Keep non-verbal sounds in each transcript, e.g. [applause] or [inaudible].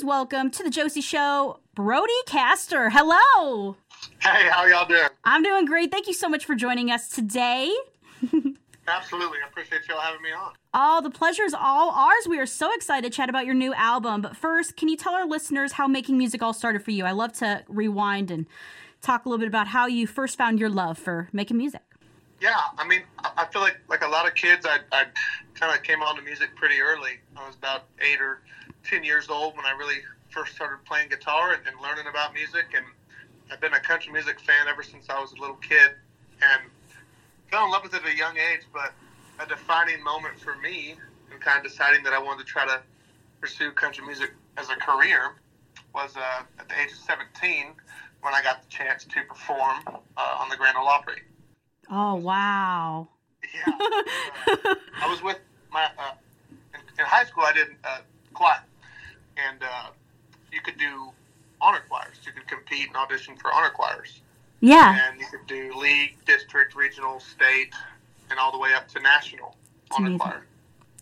please welcome to the Josie Show, Brody Caster. Hello. Hey, how y'all doing? I'm doing great. Thank you so much for joining us today. [laughs] Absolutely. I appreciate y'all having me on. Oh, the pleasure is all ours. We are so excited to chat about your new album. But first, can you tell our listeners how making music all started for you? I love to rewind and talk a little bit about how you first found your love for making music. Yeah, I mean, I feel like like a lot of kids, I, I kind of came on to music pretty early. I was about eight or ten years old when I really first started playing guitar and, and learning about music. And I've been a country music fan ever since I was a little kid. And fell in love with it at a young age, but a defining moment for me in kind of deciding that I wanted to try to pursue country music as a career was uh, at the age of 17 when I got the chance to perform uh, on the Grand Ole Opry. Oh, wow. Yeah. uh, [laughs] I was with my, uh, in, in, high school, I did uh, choir. And uh, you could do honor choirs. You could compete and audition for honor choirs. Yeah. And you could do league, district, regional, state, and all the way up to national it's honor amazing. choir.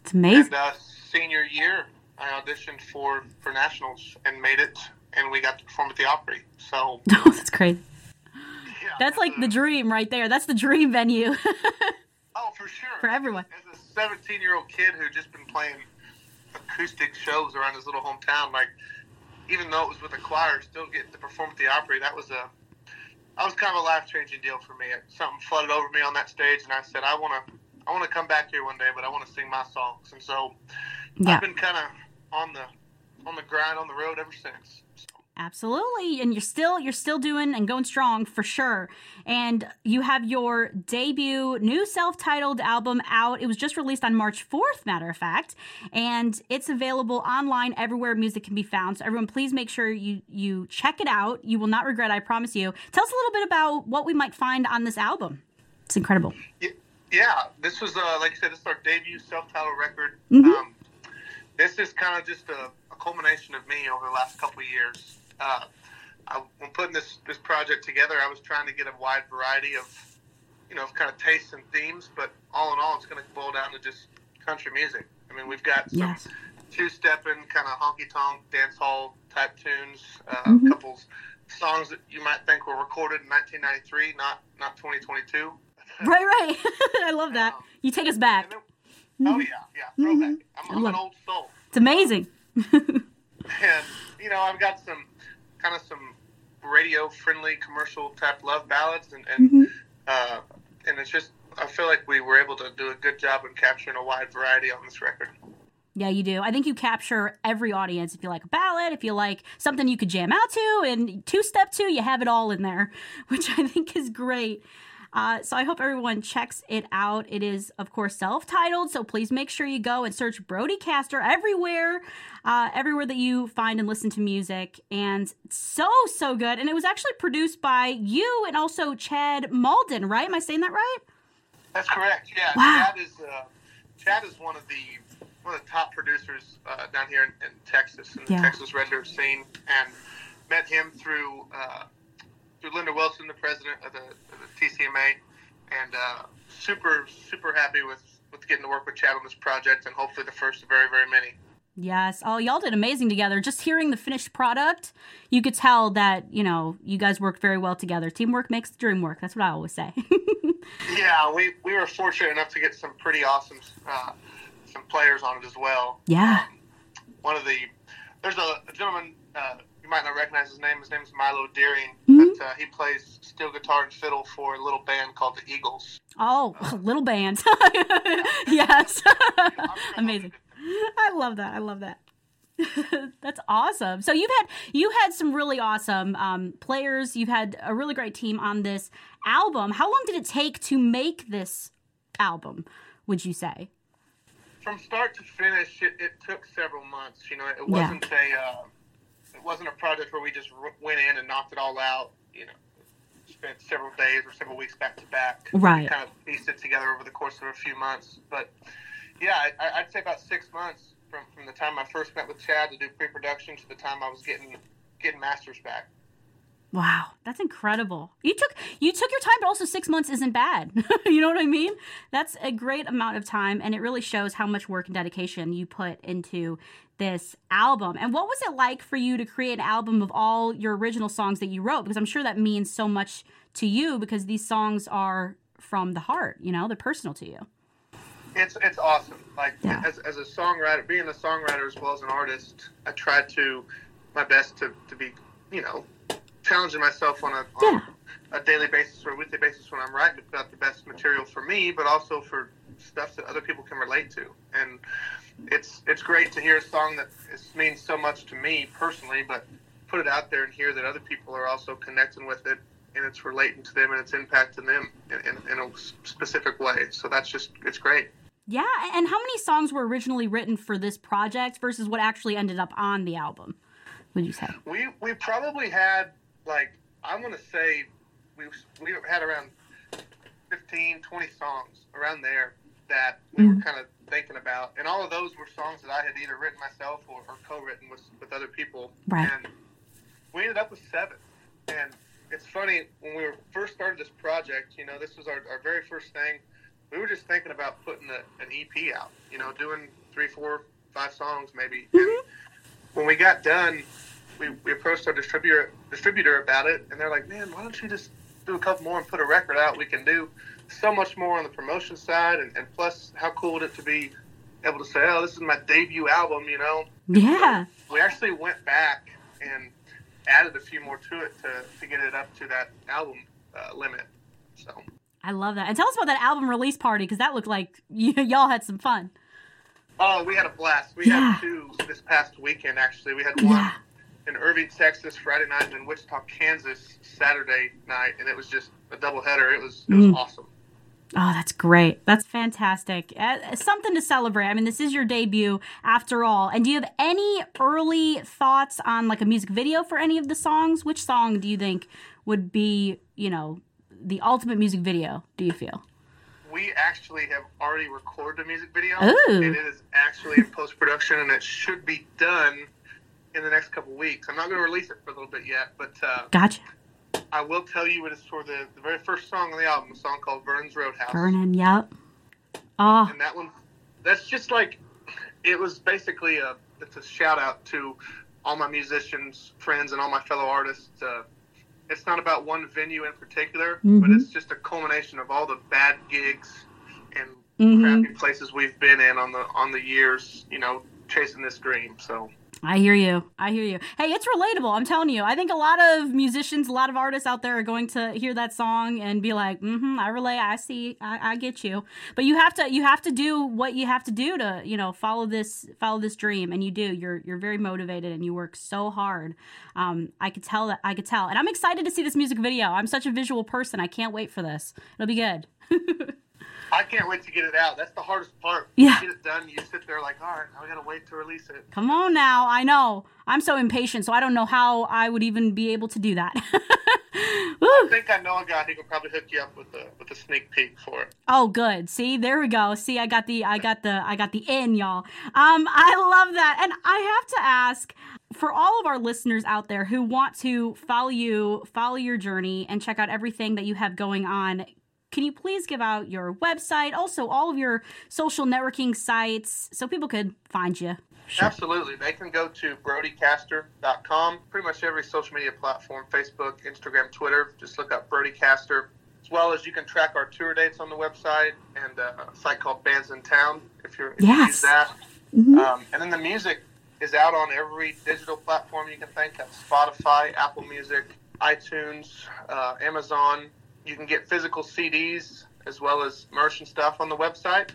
It's amazing. And uh, senior year, I auditioned for for nationals and made it, and we got to perform at the Opry. So [laughs] oh, that's crazy. Yeah, That's like the dream right there. That's the dream venue. [laughs] oh for sure for everyone. As 17 year old kid who just been playing acoustic shows around his little hometown, like even though it was with a choir, still getting to perform at the Opry, that was a that was kind of a life changing deal for me. Something flooded over me on that stage, and I said, I want to, I want to come back here one day, but I want to sing my songs. And so Yeah. I've been kind of on the on the grind on the road ever since. So, Absolutely. And you're still you're still doing and going strong for sure. And you have your debut new self-titled album out. It was just released on March 4th, matter of fact. And it's available online everywhere music can be found. So everyone please make sure you you check it out. You will not regret, I promise you. Tell us a little bit about what we might find on this album. It's incredible. yeah, this was uh, like I said, this is our debut self-titled record. Mhm. Um, this is kind of just a, a culmination of me over the last couple of years. Uh, I, when putting this this project together, I was trying to get a wide variety of, you know, of kind of tastes and themes. But all in all, it's going to boil down to just country music. I mean, we've got some Yes. two-stepping kind of honky-tonk dance hall type tunes, uh, Mhm. couples songs that you might think were recorded in 1993, not not 2022. [laughs] Right, right. [laughs] I love that. You take us back. Then- oh yeah, yeah, throwback. Mhm. I'm, I'm an old soul, It's amazing. [laughs] and you know I've got some kind of some radio-friendly commercial type love ballads, and and Mhm. uh, and it's just I feel like we were able to do a good job in capturing a wide variety on this record. Yeah, you do. I think you capture every audience. If you like a ballad, if you like something you could jam out to, and two step two, you have it all in there, [laughs] which I think is great. Uh, so I hope everyone checks it out. It is, of course, self-titled, so please make sure you go and search Brody Caster everywhere, uh, everywhere that you find and listen to music. And so so good. And it was actually produced by you and also Chad Malden, right? Am I saying that right? That's correct. Yeah, Wow. Chad is uh, Chad is one of the one of the top producers uh, down here in, in Texas in the Yeah. Texas red dirt scene, and met him through uh, through Linda Wilson, the president of the, of the TCMA, and uh, super super happy with with getting to work with Chad on this project, and hopefully the first of very very many. Yes. Oh, y'all did amazing together. Just hearing the finished product, you could tell that, you know, you guys worked very well together. Teamwork makes the dream work. That's what I always say. [laughs] Yeah, we, we were fortunate enough to get some pretty awesome uh, some players on it as well. Yeah. Um, one of the there's a, a gentleman uh, you might not recognize his name. His name is Milo Deering, Mhm. but uh, he plays steel guitar and fiddle for a little band called the Eagles. oh, [laughs] little band. [laughs] yes. amazing. I love that. I love that. [laughs] That's awesome. So you've had you had some really awesome um, players. You've had a really great team on this album. How long did it take to make this album? Would you say? From start to finish, it, it took several months. You know, it wasn't a uh, it wasn't a project where we just went in and knocked it all out. You know, spent several days or several weeks back to back. Right. We kind of pieced it together over the course of a few months. But yeah, I, I'd say about six months from, from the time I first met with Chad to do pre-production to the time I was getting getting masters back. Wow, that's incredible. You took you took your time, but also six months isn't bad. [laughs] you know what I mean? That's a great amount of time, and it really shows how much work and dedication you put into this album. And what was it like for you to create an album of all your original songs that you wrote? Because I'm sure that means so much to you because these songs are from the heart, you know, they're personal to you. It's it's awesome. Like yeah. as, as a songwriter, being a songwriter as well as an artist, I try to my best to, to be, you know, challenging myself on a on yeah. a daily basis or a weekly basis when I'm writing about the best material for me, but also for stuff that other people can relate to. And it's it's great to hear a song that is, means so much to me personally, but put it out there and hear that other people are also connecting with it and it's relating to them and it's impacting them in, in, in, a specific way. So that's just it's great. Yeah, and how many songs were originally written for this project versus what actually ended up on the album? Would you say? We we probably had like I'm gonna say we we had around 15, 20 songs around there that we mm-hmm. were kind of thinking about, and all of those were songs that I had either written myself or, or co-written with with other people. Right. And we ended up with seven. And it's funny when we were first started this project. You know, this was our, our very first thing. We were just thinking about putting a, an EP out. You know, doing three, four, five songs maybe. Mm-hmm. And when we got done, we, we approached our distributor distributor about it, and they're like, "Man, why don't you just do a couple more and put a record out? We can do so much more on the promotion side, and, and plus, how cool would it to be able to say, "Oh, this is my debut album," you know? Yeah. So we actually went back and added a few more to it to, to get it up to that album uh, limit. So. I love that. And tell us about that album release party because that looked like [laughs] y- y'all had some fun. Oh, we had a blast. We yeah. had two this past weekend. Actually, we had one yeah. in Irving, Texas, Friday night, and in Wichita, Kansas, Saturday night, and it was just a double header. It was it was mm. awesome. Oh, that's great. That's fantastic. Uh, something to celebrate. I mean, this is your debut after all. And do you have any early thoughts on like a music video for any of the songs? Which song do you think would be, you know, the ultimate music video, do you feel? We actually have already recorded a music video. Ooh. And it is actually in post production and it should be done in the next couple weeks. I'm not going to release it for a little bit yet, but. Uh, gotcha I will tell you it is for the, the very first song on the album, a song called Vernon's Roadhouse. Vernon, yep. Oh. And that one, that's just like, it was basically a, it's a shout out to all my musicians, friends, and all my fellow artists. Uh, it's not about one venue in particular, mm-hmm. but it's just a culmination of all the bad gigs and mm-hmm. crappy places we've been in on the on the years, you know, chasing this dream. So I hear you. I hear you. Hey, it's relatable. I'm telling you. I think a lot of musicians, a lot of artists out there are going to hear that song and be like, "Mm-hmm, I relate. I see. I, I get you." But you have to, you have to do what you have to do to, you know, follow this, follow this dream, and you do. You're, you're very motivated, and you work so hard. Um, I could tell that. I could tell, and I'm excited to see this music video. I'm such a visual person. I can't wait for this. It'll be good. [laughs] I can't wait to get it out. That's the hardest part. Yeah. You get it done. You sit there like, all right, now we gotta wait to release it. Come on now. I know. I'm so impatient, so I don't know how I would even be able to do that. [laughs] I think I know a guy who can probably hook you up with a with a sneak peek for it. Oh, good. See, there we go. See, I got the I got the I got the in, y'all. Um, I love that, and I have to ask for all of our listeners out there who want to follow you, follow your journey, and check out everything that you have going on can you please give out your website, also all of your social networking sites, so people could find you? Sure. Absolutely. They can go to brodycaster.com. Pretty much every social media platform Facebook, Instagram, Twitter. Just look up Brodycaster. As well as you can track our tour dates on the website and uh, a site called Bandsintown if, you're, if yes. you use that. Mm-hmm. Um, and then the music is out on every digital platform you can think of Spotify, Apple Music, iTunes, uh, Amazon, you can get physical CDs as well as merch and stuff on the website.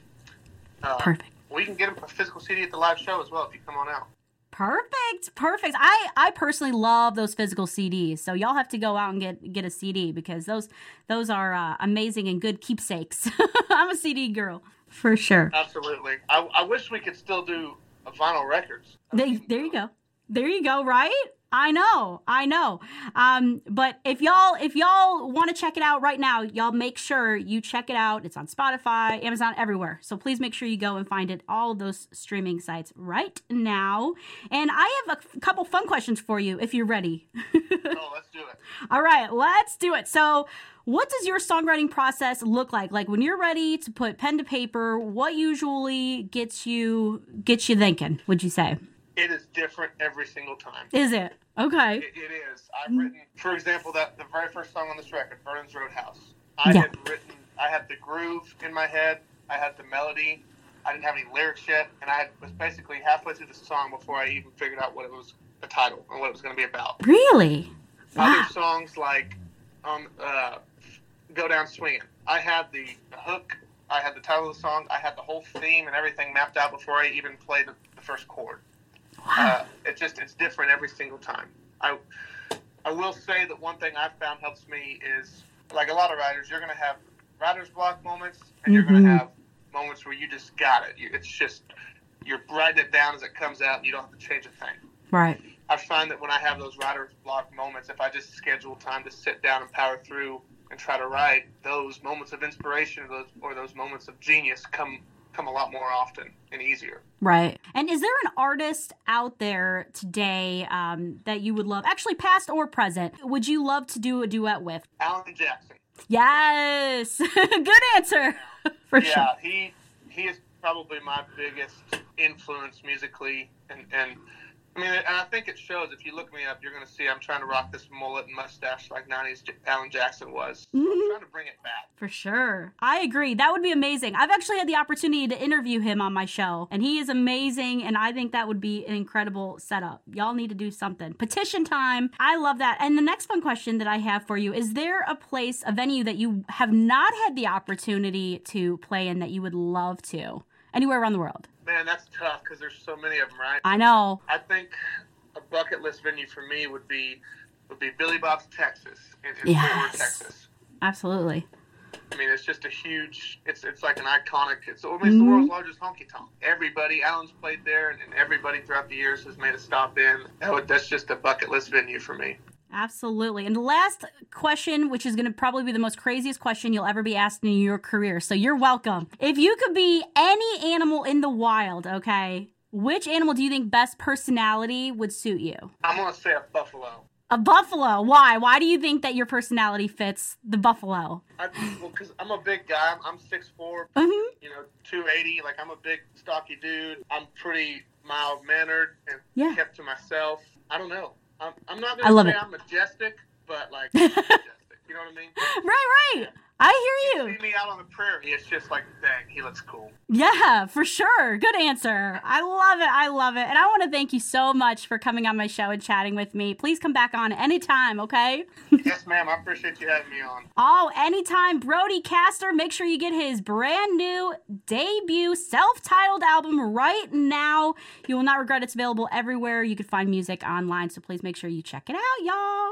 Uh, Perfect. We can get a physical CD at the live show as well if you come on out. Perfect, perfect. I I personally love those physical CDs. So y'all have to go out and get get a CD because those those are uh, amazing and good keepsakes. [laughs] I'm a CD girl for sure. Absolutely. I, I wish we could still do vinyl records. They, there you go. There you go. Right? I know, I know. Um, but if y'all if y'all want to check it out right now, y'all make sure you check it out. It's on Spotify, Amazon, everywhere. So please make sure you go and find it all those streaming sites right now. And I have a couple fun questions for you if you're ready. [laughs] oh, let's do it. All right, let's do it. So what does your songwriting process look like like when you're ready to put pen to paper what usually gets you gets you thinking would you say it is different every single time. Is it? Okay. It, it is. I've written, for example, that the very first song on this record, Vernon's Roadhouse. I Yeah. had written, I had the groove in my head, I had the melody, I didn't have any lyrics yet, and I was basically halfway through the song before I even figured out what it was, the title, and what it was going to be about. Really? Wow. Other songs like um, uh, "Go Down Swinging," I had the, the hook, I had the title of the song, I had the whole theme and everything mapped out before I even played the, the first chord. Wow. Uh, it just it's different every single time. I I will say that one thing I've found helps me is like a lot of writers, you're gonna have writer's block moments, and you're Mhm. gonna have moments where you just got it. You, it's just you're writing it down as it comes out, and you don't have to change a thing. Right. I find that when I have those writer's block moments, if I just schedule time to sit down and power through and try to write, those moments of inspiration or those, or those moments of genius come come a lot more often and easier. Right. And is there an artist out there today um, that you would love, actually past or present, would you love to do a duet with? Alan Jackson. Yes. [laughs] Good answer. [laughs] For yeah, sure. he he is probably my biggest influence musically, and and I mean, and I think it shows. If you look me up, you're going to see I'm trying to rock this mullet and mustache like '90s Alan Jackson was. Mhm. I'm trying to bring it back. For sure. I agree. That would be amazing. I've actually had the opportunity to interview him on my show, and he is amazing. And I think that would be an incredible setup. Y'all need to do something. Petition time. I love that. And the next fun question that I have for you is there a place, a venue that you have not had the opportunity to play in that you would love to? Anywhere around the world. Man, that's tough because there's so many of them, right? I know. I think a bucket list venue for me would be would be Billy Bob's Texas in, Yes. Texas. Absolutely. I mean, it's just a huge. It's it's like an iconic. It's I mean, it's the world's mm-hmm. largest honky tonk. Everybody, Alan's played there, and, and everybody throughout the years has made a stop in. That would, that's just a bucket list venue for me. Absolutely. And the last question, which is going to probably be the most craziest question you'll ever be asked in your career. So you're welcome. If you could be any animal in the wild, okay, which animal do you think best personality would suit you? I'm gonna say a buffalo. A buffalo. Why? Why do you think that your personality fits the buffalo? I, well, because I'm a big guy. I'm, I'm 6'4", hmm you know, 280. Like I'm a big, stocky dude. I'm pretty mild mannered and Yeah. kept to myself. I don't know. I'm, I'm not I gonna love say it. I'm majestic, but like [laughs] majestic. You know what I mean? Right, right. I hear You see me out on the prairie, it's just like, dang, he looks cool. Yeah, for sure. Good answer. I love it. I love it. And I want to thank you so much for coming on my show and chatting with me. Please come back on anytime, okay? [laughs] yes, ma'am. I appreciate you having me on. Oh, anytime. Brody Caster, make sure you get his brand new debut self titled album right now. You will not regret it. it's available everywhere you can find music online. So please make sure you check it out, y'all.